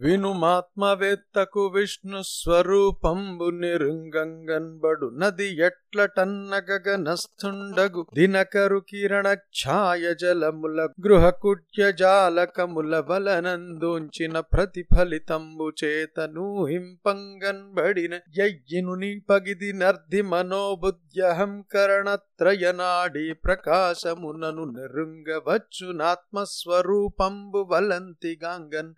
వినుమాత్మవేత్తకు విష్ణు స్వరూపంబు నిరుంగంగన్బడు. నది ఎట్లటన్న గగనస్థుండగు. దినకరు కిరణ ఛాయ జలముల గృహకుట్య జాలకముల వలనందోంచిన ప్రతిఫలితంబు చేతను హింపంగన్బడిన యయ్యిను పగిది నర్ధి మనోబుద్ధ్యహంకరణత్రయనాడి ప్రకాశమునను నిరుంగవచ్చునాత్మస్వరూపంబు వలంతిగాంగన్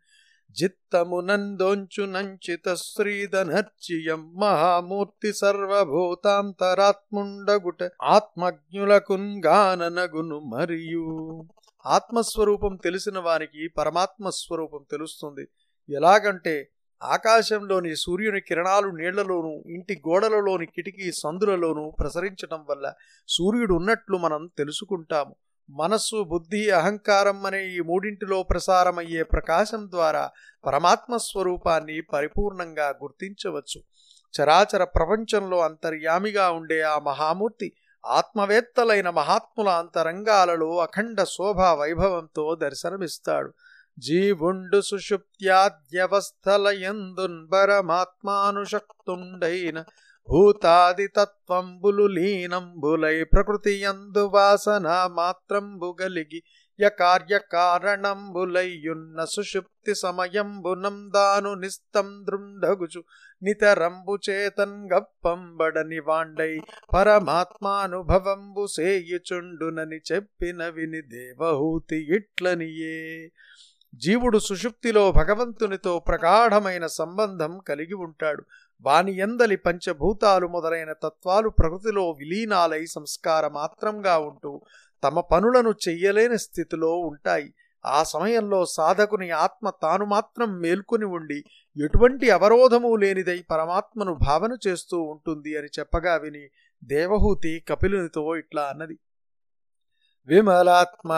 జిత్తమునందోంచునంచిత శ్రీధనర్చియం మహామూర్తి సర్వభూతాంతరాత్ముండగుట ఆత్మజ్ఞులకున్గాననగును మరియు ఆత్మస్వరూపం తెలిసిన వారికి పరమాత్మ స్వరూపం తెలుస్తుంది. ఎలాగంటే ఆకాశంలోని సూర్యుని కిరణాలు నీళ్ళలోనూ ఇంటి గోడలలోని కిటికీ సందులలోనూ ప్రసరించటం వల్ల సూర్యుడు ఉన్నట్లు మనం తెలుసుకుంటాము. మనస్సు బుద్ధి అహంకారం అనే ఈ మూడింటిలో ప్రసారమయ్యే ప్రకాశం ద్వారా పరమాత్మ స్వరూపాన్ని పరిపూర్ణంగా గుర్తించవచ్చు. చరాచర ప్రపంచంలో అంతర్యామిగా ఉండే ఆ మహామూర్తి ఆత్మవేత్తలైన మహాత్ముల అంతరంగాలలో అఖండ శోభా వైభవంతో దర్శనమిస్తాడు. జీవుండు సుషుప్త్యాద్యవస్థలయందున్ పరమాత్మానుషక్తుండైన భూతాదితత్వంబులు లీనంబులై ప్రకృతి యందు వాసన మాత్రంబు గలిగి యకార్యకారణంబులయ్యున్న సుషుప్తి సమయంబునం దాను నిస్తం దృండగుచు నితరంబు చేతన్ గప్పంబడని వాండై పరమాత్మానుభవంబు సేయుచుండునని చెప్పిన విని దేవహూతి ఇట్లనియే. జీవుడు సుషుప్తిలో భగవంతునితో ప్రగాఢమైన సంబంధం కలిగి ఉంటాడు. వాని ఎందలి పంచభూతాలు మొదలైన తత్వాలు ప్రకృతిలో విలీనాలై సంస్కార మాత్రంగా ఉంటూ తమ పనులను చెయ్యలేని స్థితిలో ఉంటాయి. ఆ సమయంలో సాధకుని ఆత్మ తాను మాత్రం మేల్కొని ఉండి ఎటువంటి అవరోధము లేనిదై పరమాత్మను భావన చేస్తూ ఉంటుంది అని చెప్పగా విని దేవహూతి కపిలునితో ఇట్లా అన్నది. విమలాత్మ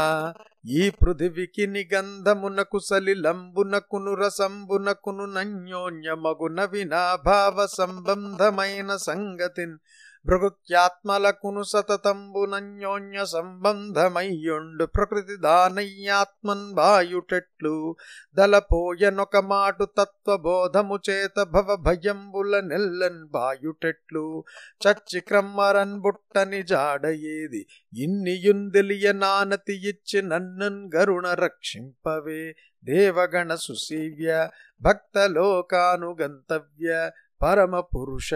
ఈ పృథివికి నిగంధమునకు సలిలంబునకును రసంబునకును నన్యోన్యమగున వినాభావ సంబంధమైన సంగతిన్ భృగుత్యాత్మలకును సతతంబునన్యోన్య సంబంధమయ్యుండు ప్రకృతి దానయ్యాత్మన్ వాయుటెట్లు దలపోయనొక మాటు తత్వబోధము చేత భవ భయంబుల నెల్లన్ వాయుటెట్లు చచ్చి క్రమ్మరన్ బుట్టని జాడయేది ఇన్నియుందెలియ నానతి ఇచ్చి నన్నన్ గరుణ రక్షింపవే దేవగణ సుశీవ్య భక్తలోకానుగంతవ్య పరమ పురుష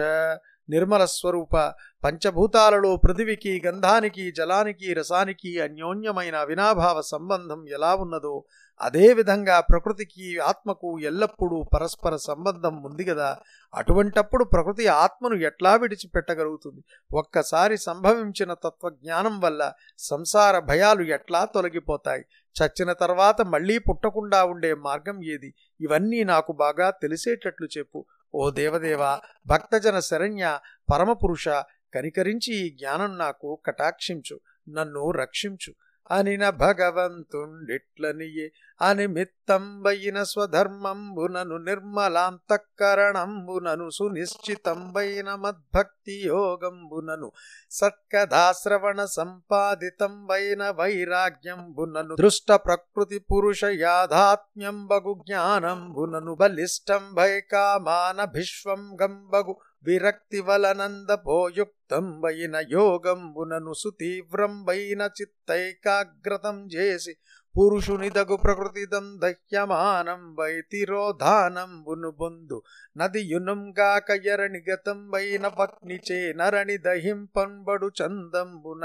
నిర్మల స్వరూప పంచభూతాలలో పృథివికి గంధానికి జలానికి రసానికి అన్యోన్యమైన వినాభావ సంబంధం ఎలా ఉన్నదో అదేవిధంగా ప్రకృతికి ఆత్మకు ఎల్లప్పుడూ పరస్పర సంబంధం ఉంది కదా అటువంటప్పుడు ప్రకృతి ఆత్మను ఎట్లా విడిచిపెట్టగలుగుతుంది? ఒక్కసారి సంభవించిన తత్వజ్ఞానం వల్ల సంసార భయాలు ఎట్లా తొలగిపోతాయి? చచ్చిన తర్వాత మళ్ళీ పుట్టకుండా ఉండే మార్గం ఏది? ఇవన్నీ నాకు బాగా తెలిసేటట్లు చెప్పు. ఓ దేవదేవ భక్తజన శరణ్య పరమపురుష కనికరించి ఈ జ్ఞానం నాకు కటాక్షించు నన్ను రక్షించు. అనిన భగవంతుండిట్లనియే. అనిమిత్తంబైన స్వధర్మంబునను నిర్మలాంతఃకరణంబునను సునిశ్చితంబైన మద్భక్తి యోగంబునను సత్కథాశ్రవణ సంపాదితంబైన వైరాగ్యంబునను దృష్ట ప్రకృతి పురుష యాధాత్మ్యంబగు జ్ఞానంబునను బలిష్టం భైకామానభిశ్వం గంబగు విరక్తి వలనందపోయుక్తంబైన యోగంబునను సుతీవ్రంబైన చిత్తైకాగ్రతం చేసి పురుషునిదగు ప్రకృతి దహ్యమానం వై తిరోధానంబును బొందు నదియునంగాక ఎరణిగతంబైన పత్నిచే నరణి దహింపంబడు చందంబున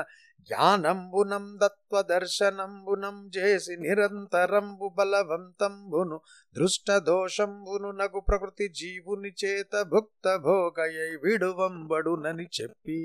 జ్ఞానంబునం దత్వదర్శనంబునం చేసి నిరంతరంబు బలవంతంబును దృష్టదోషంబును నగు ప్రకృతి జీవుని చేత భుక్త భోగయై విడువంబడునని చెప్పి.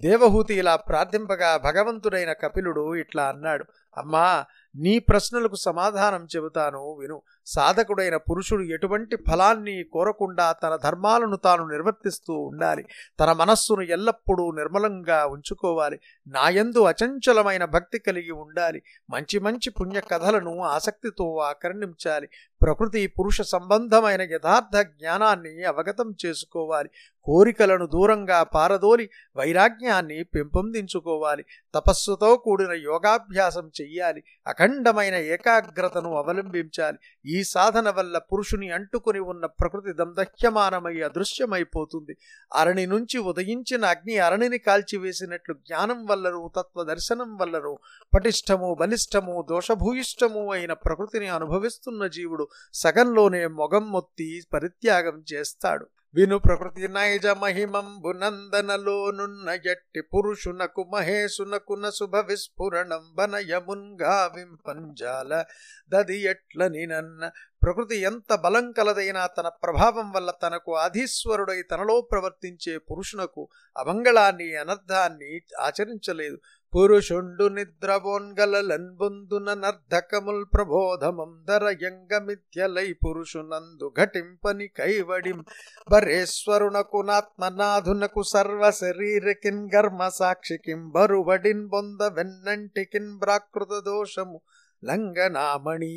దేవహూతి ఇలా ప్రార్థింపగా భగవంతుడైన కపిలుడు ఇట్లా అన్నాడు అమ్మా నీ ప్రశ్నలకు సమాధానం చెబుతాను విను. సాధకుడైన పురుషుడు ఎటువంటి ఫలాన్ని కోరకుండా తన ధర్మాలను తాను నిర్వర్తిస్తూ ఉండాలి. తన మనస్సును ఎల్లప్పుడూ నిర్మలంగా ఉంచుకోవాలి. నాయందు అచంచలమైన భక్తి కలిగి ఉండాలి. మంచి మంచి పుణ్య కథలను ఆసక్తితో ఆకర్ణించాలి. ప్రకృతి పురుష సంబంధమైన యథార్థ జ్ఞానాన్ని అవగతం చేసుకోవాలి. కోరికలను దూరంగా పారదోలి వైరాగ్యాన్ని పెంపొందించుకోవాలి. తపస్సుతో కూడిన యోగాభ్యాసం చెయ్యాలి. అఖండమైన ఏకాగ్రతను అవలంబించాలి. ఈ ఈ సాధన వల్ల పురుషుని అంటుకుని ఉన్న ప్రకృతి దందహ్యమానమై అదృశ్యమైపోతుంది. అరణి నుంచి ఉదయించిన అగ్ని అరణిని కాల్చివేసినట్లు జ్ఞానం వల్లరు తత్వ దర్శనం వల్లరు పటిష్టము బలిష్టము దోషభూయిష్టము అయిన ప్రకృతిని అనుభవిస్తున్న జీవుడు సగంలోనే మొగం మొత్తి పరిత్యాగం చేస్తాడు. విను ప్రకృతి నైజ మహిమంబునందనలోనున్న ఎట్టి పురుషునకు మహేశునకున శుభ విస్ఫురణం వనయమున్గా వింపంజాల. దది ఎట్లని నన్న ప్రకృతి ఎంత బలం కలదైనా తన ప్రభావం వల్ల తనకు అధీశ్వరుడై తనలో ప్రవర్తించే పురుషునకు అమంగళాన్ని అనర్థాన్ని ఆచరించలేదు. పురుషుండు నిద్రవోన్గలన్బొందున నర్ధకముల్ ప్రబోధమందరయంగమిథ్యలై పురుషునందు ఘటింపని కైవడిం బరేశ్వరునకు నాత్మనాథునకు సర్వ శరీరకిన్ గర్మ సాక్షికిం బరువడిన్ బొంద వెన్నంటికిన్ ప్రాకృత దోషము లంగనామణి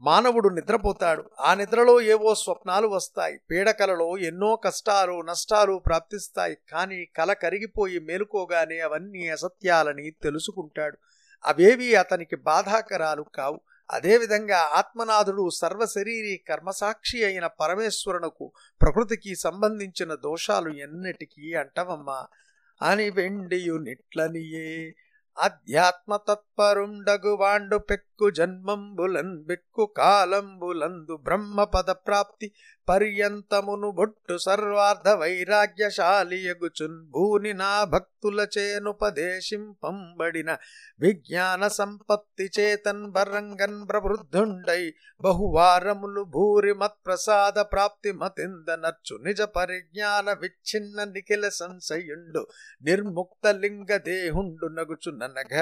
మానవుడు నిద్రపోతాడు. ఆ నిద్రలో ఏవో స్వప్నాలు వస్తాయి. పీడకలలో ఎన్నో కష్టాలు నష్టాలు ప్రాప్తిస్తాయి. కానీ కల కరిగిపోయి మేలుకోగానే అవన్నీ అసత్యాలని తెలుసుకుంటాడు. అవేవి అతనికి బాధాకరాలు కావు. అదేవిధంగా ఆత్మనాథుడు సర్వశరీరి కర్మసాక్షి అయిన పరమేశ్వరునకు ప్రకృతికి సంబంధించిన దోషాలు ఎన్నటికీ అంటవమ్మా. అని వెండియు నిట్లనియే అధ్యాత్మ తత్పరుండగు వాండు బిక్కు జన్మంబులన్ బిక్కు కాలంబులందు బ్రహ్మపద ప్రాప్తి పర్యంతమును బొట్టు సర్వార్థ వైరాగ్యశాలియగుచున్ భూని నా భక్తుల చేనుపదేశింపంబడిన విజ్ఞాన సంపత్తి చేతన్ బరంగన్ ప్రవృద్ధుండై బహువారములు భూరి మత్ప్రసాద ప్రాప్తి మతిందనర్చు నిజ పరిజ్ఞాన విచ్ఛిన్న నిఖిల సంశయుండు నిర్ముక్త లింగ దేహుండు నగుచు ననఘ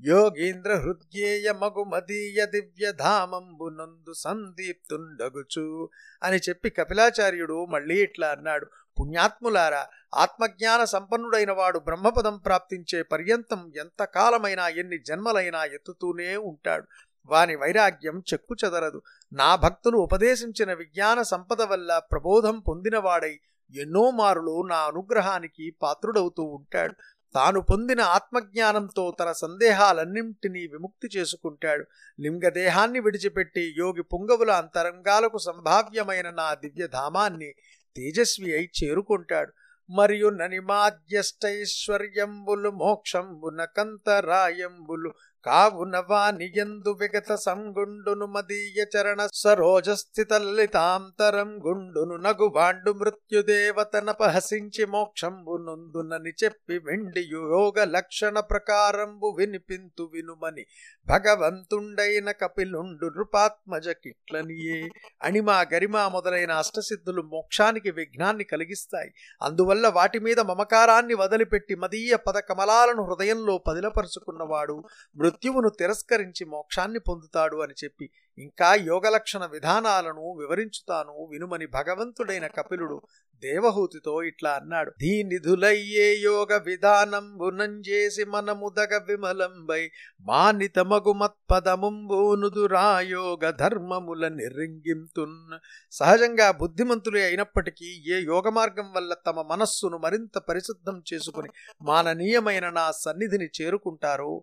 యోగీంద్ర హృద్యేయ మగు మదీయ దివ్య ధామంబునందు సందీప్తుండగుచు అని చెప్పి కపిలాచార్యుడు మళ్ళీ ఇట్లా అన్నాడు. పుణ్యాత్ములారా ఆత్మజ్ఞాన సంపన్నుడైన వాడు బ్రహ్మపదం ప్రాప్తించే పర్యంతం ఎంతకాలమైనా ఎన్ని జన్మలైనా ఎత్తుతూనే ఉంటాడు. వాని వైరాగ్యం చెక్కు చెదరదు. నా భక్తులు ఉపదేశించిన విజ్ఞాన సంపద వల్ల ప్రబోధం పొందినవాడై ఎన్నో మారులు నా అనుగ్రహానికి పాత్రుడవుతూ ఉంటాడు. తాను పొందిన ఆత్మజ్ఞానంతో తన సందేహాలన్నింటినీ విముక్తి చేసుకుంటాడు. లింగదేహాన్ని విడిచిపెట్టి యోగి పుంగవుల అంతరంగాలకు సంభావ్యమైన నా దివ్యధామాన్ని తేజస్వి అయి చేరుకుంటాడు. మరియు ననిమాద్యష్టైశ్వర్యంబులు మోక్షంబున కంతరాయంబులు కావున వానియందు విగత సంగుండును మదీయ చరణ సరోజస్థితలితాంతరం గుండును నగువాండు మృత్యుదేవతనపహసించి మోక్షంబు నొందునని చెప్పి వెండియు యోగ లక్షణ ప్రకారంబు వినిపింతు వినుమని భగవంతుండైన కపిలుండు నృపాత్మజ కిట్లనియే. అణిమా గరిమా మొదలైన అష్టసిద్ధులు మోక్షానికి విఘ్నాన్ని కలిగిస్తాయి. అందువల్ల వాటి మీద మమకారాన్ని వదిలిపెట్టి మదీయ పద కమలాలను హృదయంలో పదిలపరుచుకున్నవాడు మృత్యువును తిరస్కరించి మోక్షాన్ని పొందుతాడు అని చెప్పి ఇంకా యోగలక్షణ విధానాలను వివరించుతాను వినుమని భగవంతుడైన కపిలుడు దేవహూతితో ఇట్లా అన్నాడు. దీనిధులయ్యే యోగ విధానం బునంజేసి మనముదగ విమలంబై మానితమగు మత్పదముంబూనుదురాయోగ ధర్మముల నిర్రింగింతున్. సహజంగా బుద్ధిమంతులే అయినప్పటికీ ఏ యోగ మార్గం వల్ల తమ మనస్సును మరింత పరిశుద్ధం చేసుకుని మాననీయమైన నా సన్నిధిని చేరుకుంటారో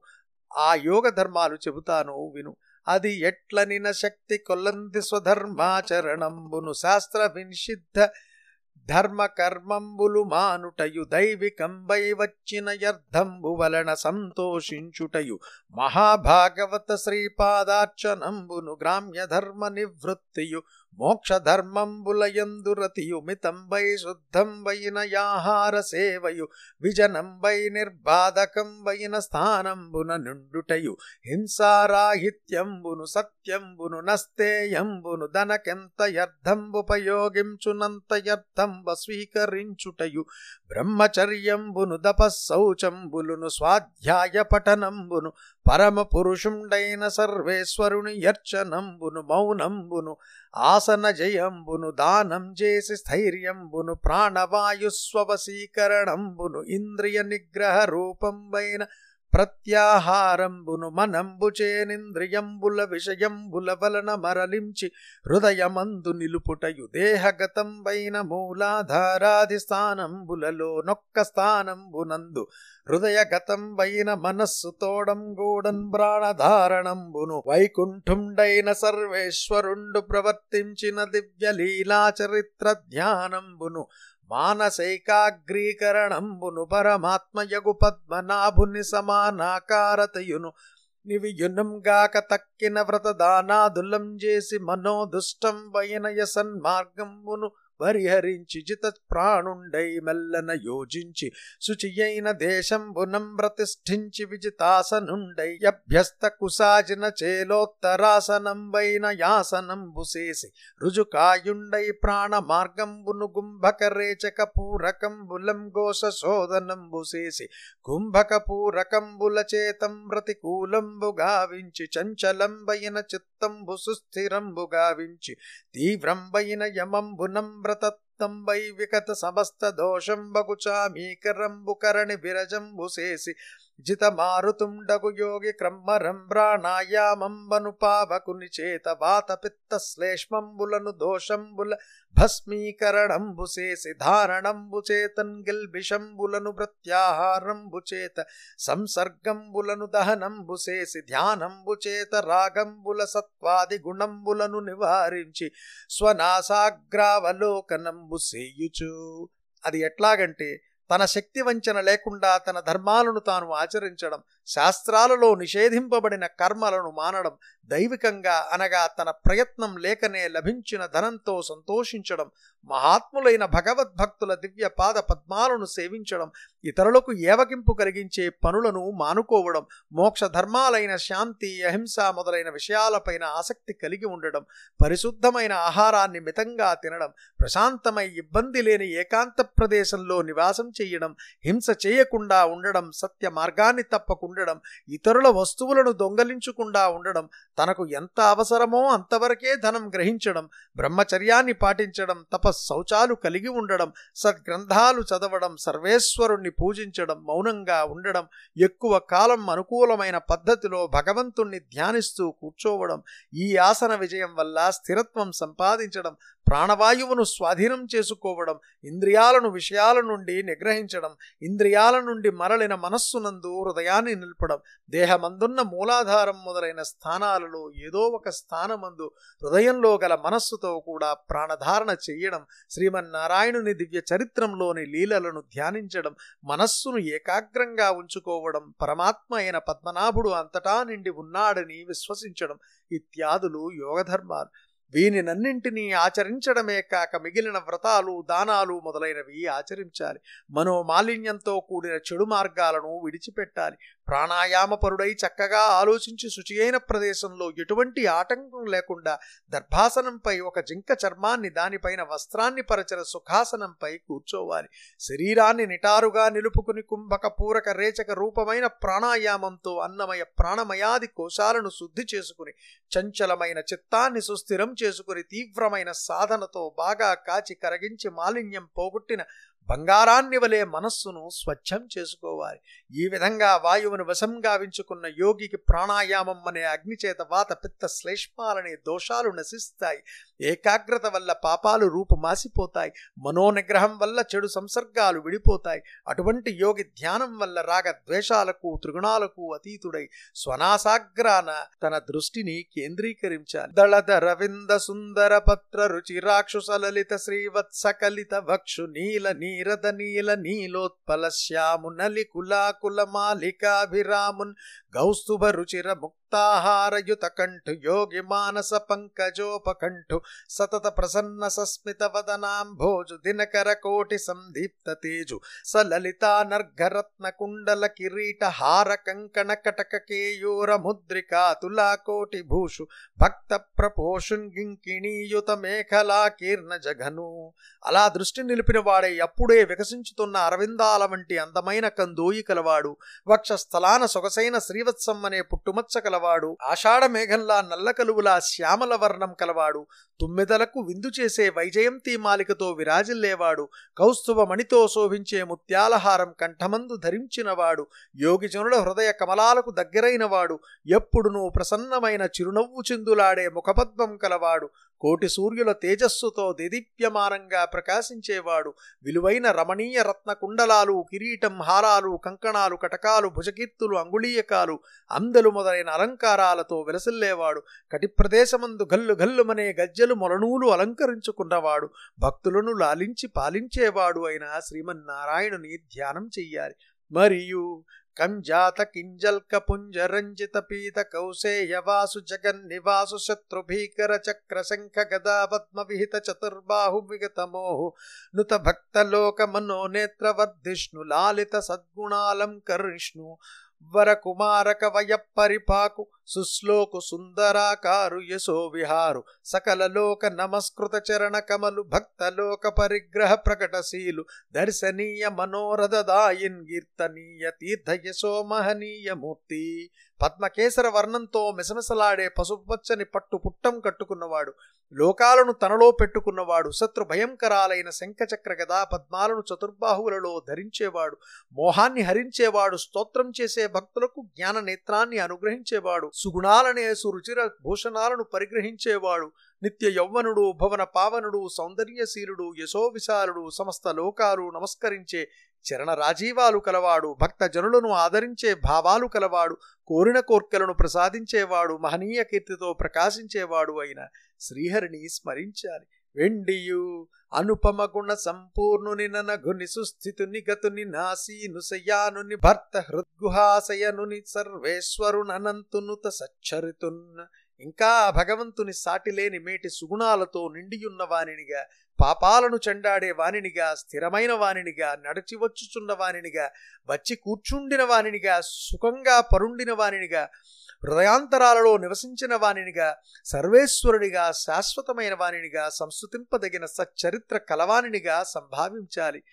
ఆ యోగ ధర్మాలు చెబుతాను విను. అది ఎట్లనిన శక్తి కొల్లంది స్వధర్మాచరణంబును శాస్త్ర వినిషిద్ధ ధర్మ కర్మంబులు మానుటయు దైవికంబై వచ్చిన యర్థంబు వలన సంతోషించుటయు మహాభాగవత శ్రీపాదార్చనంబును గ్రామ్య ధర్మ నివృత్తియు మోక్ష ధర్మంబులయందురతియు మితంబై శుద్ధంబైన యాహార సేవయు విజనంబై నిర్బాధకంబైన స్థానంబున నుండుటయు హింసారాహిత్యంబును సత్యంబును నస్తేయంబును దనకెంత యర్థంబుపయోగించునంత యర్థంబ స్వీకరించుటయు బ్రహ్మచర్యంబును దపశౌచంబులును స్వాధ్యాయ పఠనంబును పరమ పురుషుండైన సర్వేశ్వరుని యర్చనంబును మౌనంబును ఆసన జయంబును దానం చేసి స్థైర్యంబును ప్రాణవాయుస్వవశీకరణంబును ఇంద్రియ నిగ్రహ రూపంబైన ప్రత్యాహారంబును మనంబుచేనింద్రియంబుల విషయంబుల వలన మరలించి హృదయమందు నిలుపుటయు దేహగతం వైన మూలాధారాది స్థానంబులలో నొక్క స్థానంబునందు హృదయగతం వైన మనస్సు తోడం గూడన్ ప్రాణధారణంబును వైకుంఠుండైన సర్వేశ్వరుండు ప్రవర్తించిన దివ్య లీలా చరిత్ర ధ్యానంబును మానసైకాగ్రీకరణంబును పరమాత్మయగు పద్మనాభుని సమానాకారతయును. నివియునంగాక తక్కిన వ్రతదానాదులం చేసి మనోదుష్టం వయనయ సన్మార్గంబును పరిహరించి జిత ప్రాణుండై మెల్లన యోజించి శుచియైన దేశంబునం ప్రతిష్ఠించి విజితాసనుండై అభ్యస్త కుసాజిన చేలోత్తరాసనం వైన యాసనంబు చేసి రుజుకాయుండై ప్రాణ మార్గంబును గుంభకరేచక పూరకంబులం ఘోష శోధనంబు చేసి కుంభక పూరకంబుల చేతం ప్రతికూలంబు గావించి చంచలంబైన చిత్తంబు సుస్థిరంబు గావించి తీవ్రంబైన యమంబునం వ్రతత్తంబై వికత సమస్త దోషంబగు చామీకరంబు కరణి విరజంబు చేసి జితమారుతుండగు యోగి క్రమ్మరం ప్రాణాయామంబను పావకుని చేత వాత పిత్త శ్లేష్మంబులను దోషంబుల భస్మీకరణంబు చేసి ధారణంబు చేతన్ గిల్బిషంబులను ప్రత్యాహారంబు చేత సంసర్గంబులను దహనంబు చేసి ధ్యానంబు చేత రాగంబుల సత్వాది గుణంబులను నివారించి స్వనాసాగ్రావలోకనంబు సేయుచు అది ఎట్లాగంటే తన శక్తి వంచన లేకుండా తన ధర్మాలను తాను ఆచరించడం శాస్త్రాలలో నిషేధింపబడిన కర్మలను మానడం దైవికంగా అనగా తన ప్రయత్నం లేకనే లభించిన ధనంతో సంతోషించడం మహాత్ములైన భగవద్భక్తుల దివ్య పాద పద్మాలను సేవించడం ఇతరులకు ఏవగింపు కలిగించే పనులను మానుకోవడం మోక్ష ధర్మాలైన శాంతి అహింస మొదలైన విషయాలపైన ఆసక్తి కలిగి ఉండడం పరిశుద్ధమైన ఆహారాన్ని మితంగా తినడం ప్రశాంతమై ఇబ్బంది లేని ఏకాంత ప్రదేశంలో నివాసం చేయడం హింస చేయకుండా ఉండడం సత్య మార్గాన్ని తప్పకుండడం ఇతరుల వస్తువులను దొంగలించకుండా ఉండడం తనకు ఎంత అవసరమో అంతవరకే ధనం గ్రహించడం బ్రహ్మచర్యాన్ని పాటించడం శౌచాలు కలిగి ఉండడం సద్గ్రంథాలు చదవడం సర్వేశ్వరుణ్ణి పూజించడం మౌనంగా ఉండడం ఎక్కువ కాలం అనుకూలమైన పద్ధతిలో భగవంతుణ్ణి ధ్యానిస్తూ కూర్చోవడం ఈ ఆసన విజయం వల్ల స్థిరత్వం సంపాదించడం ప్రాణవాయువును స్వాధీనం చేసుకోవడం ఇంద్రియాలను విషయాల నుండి నిగ్రహించడం ఇంద్రియాల నుండి మరలిన మనస్సునందు హృదయాన్ని నిలపడం దేహమందున్న మూలాధారం మొదలైన స్థానాలలో ఏదో ఒక స్థానమందు హృదయంలో గల మనస్సుతో కూడా ప్రాణధారణ చెయ్యడం శ్రీమన్నారాయణుని దివ్య చరిత్రంలోని లీలలను ధ్యానించడం మనస్సును ఏకాగ్రంగా ఉంచుకోవడం పరమాత్మ అయిన పద్మనాభుడు అంతటా నిండి ఉన్నాడని విశ్వసించడం ఇత్యాదులు యోగధర్మాలు. వీనినన్నింటినీ ఆచరించడమే కాక మిగిలిన వ్రతాలు దానాలు మొదలైనవి ఆచరించాలి. మనోమాలిన్యంతో కూడిన చెడు మార్గాలను విడిచిపెట్టాలి. ప్రాణాయామపరుడై చక్కగా ఆలోచించి శుచియైన ప్రదేశంలో ఎటువంటి ఆటంకం లేకుండా దర్భాసనంపై ఒక జింక చర్మాన్ని దానిపైన వస్త్రాన్ని పరచిన సుఖాసనంపై కూర్చోవాలి. శరీరాన్ని నిటారుగా నిలుపుకుని కుంభక పూరక రేచక రూపమైన ప్రాణాయామంతో అన్నమయ ప్రాణమయాది కోశాలను శుద్ధి చేసుకుని చంచలమైన చిత్తాన్ని సుస్థిరం చేసుకుని తీవ్రమైన సాధనతో బాగా కాచి కరగించి మాలిన్యం పోగొట్టిన బంగారాన్ని వలె మనస్సును స్వచ్ఛం చేసుకోవాలి. ఈ విధంగా వాయువును వశం గావించుకున్న యోగికి ప్రాణాయామం అనే అగ్నిచేత వాత పిత్త శ్లేష్మాలనే దోషాలు నశిస్తాయి. ఏకాగ్రత వల్ల పాపాలు రూపుమాసిపోతాయి. మనోనిగ్రహం వల్ల చెడు సంసర్గాలు విడిపోతాయి. అటువంటి యోగి ధ్యానం వల్ల రాగ ద్వేషాలకు త్రిగుణాలకు అతీతుడై స్వనాసాగ్రాన తన దృష్టిని కేంద్రీకరించాలి. దళద రవింద సుందర పత్ర రుచి రాక్షుసలలిత శ్రీవత్సకలిత వక్షు నీల నీరద నీల నీలోత్పల శ్యాము నలి కులాకుల మాలికాభిరామున్ గౌస్తుభ రుచిర ముక్త కంఠు యోగి మానస పంకజోపకంఠు సతత ప్రసన్న సస్మిత వదనాంభోజు దినకర కోటి సందీప్త తేజు సలలితానర్ఘరత్న కుండల కిరీట హార కంకణ కటక కేయూర ముద్రికా తులా కోటి భూషు భక్త ప్రపోషుంగింకిణీయుత మేఖలా కీర్ణ జఘను అలా దృష్టి నిలిపిన వాడే అప్పుడే వికసించుతున్న అరవిందాల వంటి అందమైన కందోయి కలవాడు. వక్షస్థలాన సొగసైన శ్రీవత్సం అనే పుట్టుమచ్చ కల కలవాడు. ఆషాఢ మేఘంలా నల్ల కలువులా శ్యామల వర్ణం కలవాడు. తుమ్మెదలకు విందు చేసే వైజయంతి మాలికతో విరాజిల్లేవాడు కౌస్తుభ మణితో శోభించే ముత్యాలహారం కంఠమందు ధరించినవాడు యోగిజనుల హృదయ కమలాలకు దగ్గరైనవాడు ఎప్పుడునూ ప్రసన్నమైన చిరునవ్వు చిందులాడే ముఖపద్మం కలవాడు కోటి సూర్యుల తేజస్సుతో దేదీప్యమానంగా ప్రకాశించేవాడు విలువైన రమణీయ రత్న కుండలాలు కిరీటం హారాలు కంకణాలు కటకాలు భుజకీర్తులు అంగుళీయకాలు అందలు మొదలైన అలంకారాలతో విలసిల్లేవాడు కటి ప్రదేశమందు గల్లు గల్లుమనే గజ్జలు మొలనూలు అలంకరించుకున్నవాడు భక్తులను లాలించి పాలించేవాడు అయిన శ్రీమన్నారాయణుని ధ్యానం చెయ్యాలి. మరియు కంజాత కింజల్క పుంజరంజిత పీత కౌసేయ వాసు జగన్ నివాసు శత్రు భీకర చక్ర శంఖ గదా పద్మ విహిత చతుర్బాహు విగత మోహు నుత భక్త లోక మనో వర్ధిష్ణు లాలిత సద్గుణాలంకరిష్ణు వర కుమారక వయ పరిపాకు సుశ్లోకు సుందరాకారు యశో విహారు సకల లోక నమస్కృత చరణ కమలు భక్త లోక పరిగ్రహ ప్రకటశీలు దర్శనీయ మనోరథదాయిన్ కీర్తనీయ తీర్థ యశో మహనీయ మూర్తి. పద్మకేసర వర్ణంతో మిసమిసలాడే పశుపచ్చని పట్టు పుట్టం కట్టుకున్నవాడు లోకాలను తనలో పెట్టుకున్నవాడు శత్రు భయంకరాలైన శంఖచక్ర గదా పద్మాలను చతుర్బాహువులలో ధరించేవాడు మోహాన్ని హరించేవాడు స్తోత్రం చేసే భక్తులకు జ్ఞాన నేత్రాన్ని అనుగ్రహించేవాడు సుగుణాలనే సురుచిర భూషణాలను పరిగ్రహించేవాడు నిత్య యౌవనుడు భవన పావనుడు సౌందర్యశీలుడు యశోవిశాలుడు సమస్త లోకాలు నమస్కరించే చరణ రాజీవాలు కలవాడు భక్త జనులను ఆదరించే భావాలు కలవాడు కోరిన కోర్కెలను ప్రసాదించేవాడు మహనీయ కీర్తితో ప్రకాశించేవాడు అయిన శ్రీహరిని స్మరించాలి. వెండియు అనుపమ గుణ సంపూర్ణుని ననఘుని సుస్థితుని గతుని నాసీను శయానుని భర్త హృద్గుహాశయనుని సర్వేశ్వరుననంతునుత సచ్చరితున్. ఇంకా భగవంతుని సాటిలేని మేటి సుగుణాలతో నిండియున్న వానినిగా పాపాలను చెండాడే వానినిగా స్థిరమైన వానినిగా నడిచి వచ్చుచున్న వానినిగా వచ్చి కూర్చుండిన వానినిగా సుఖంగా పరుండిన వానినిగా హృదయాంతరాలలో నివసించిన వానినిగా సర్వేశ్వరునిగా శాశ్వతమైన వానినిగా సంస్థుతింపదగిన సచ్చరిత్ర కలవానినిగా సంభావించాలి.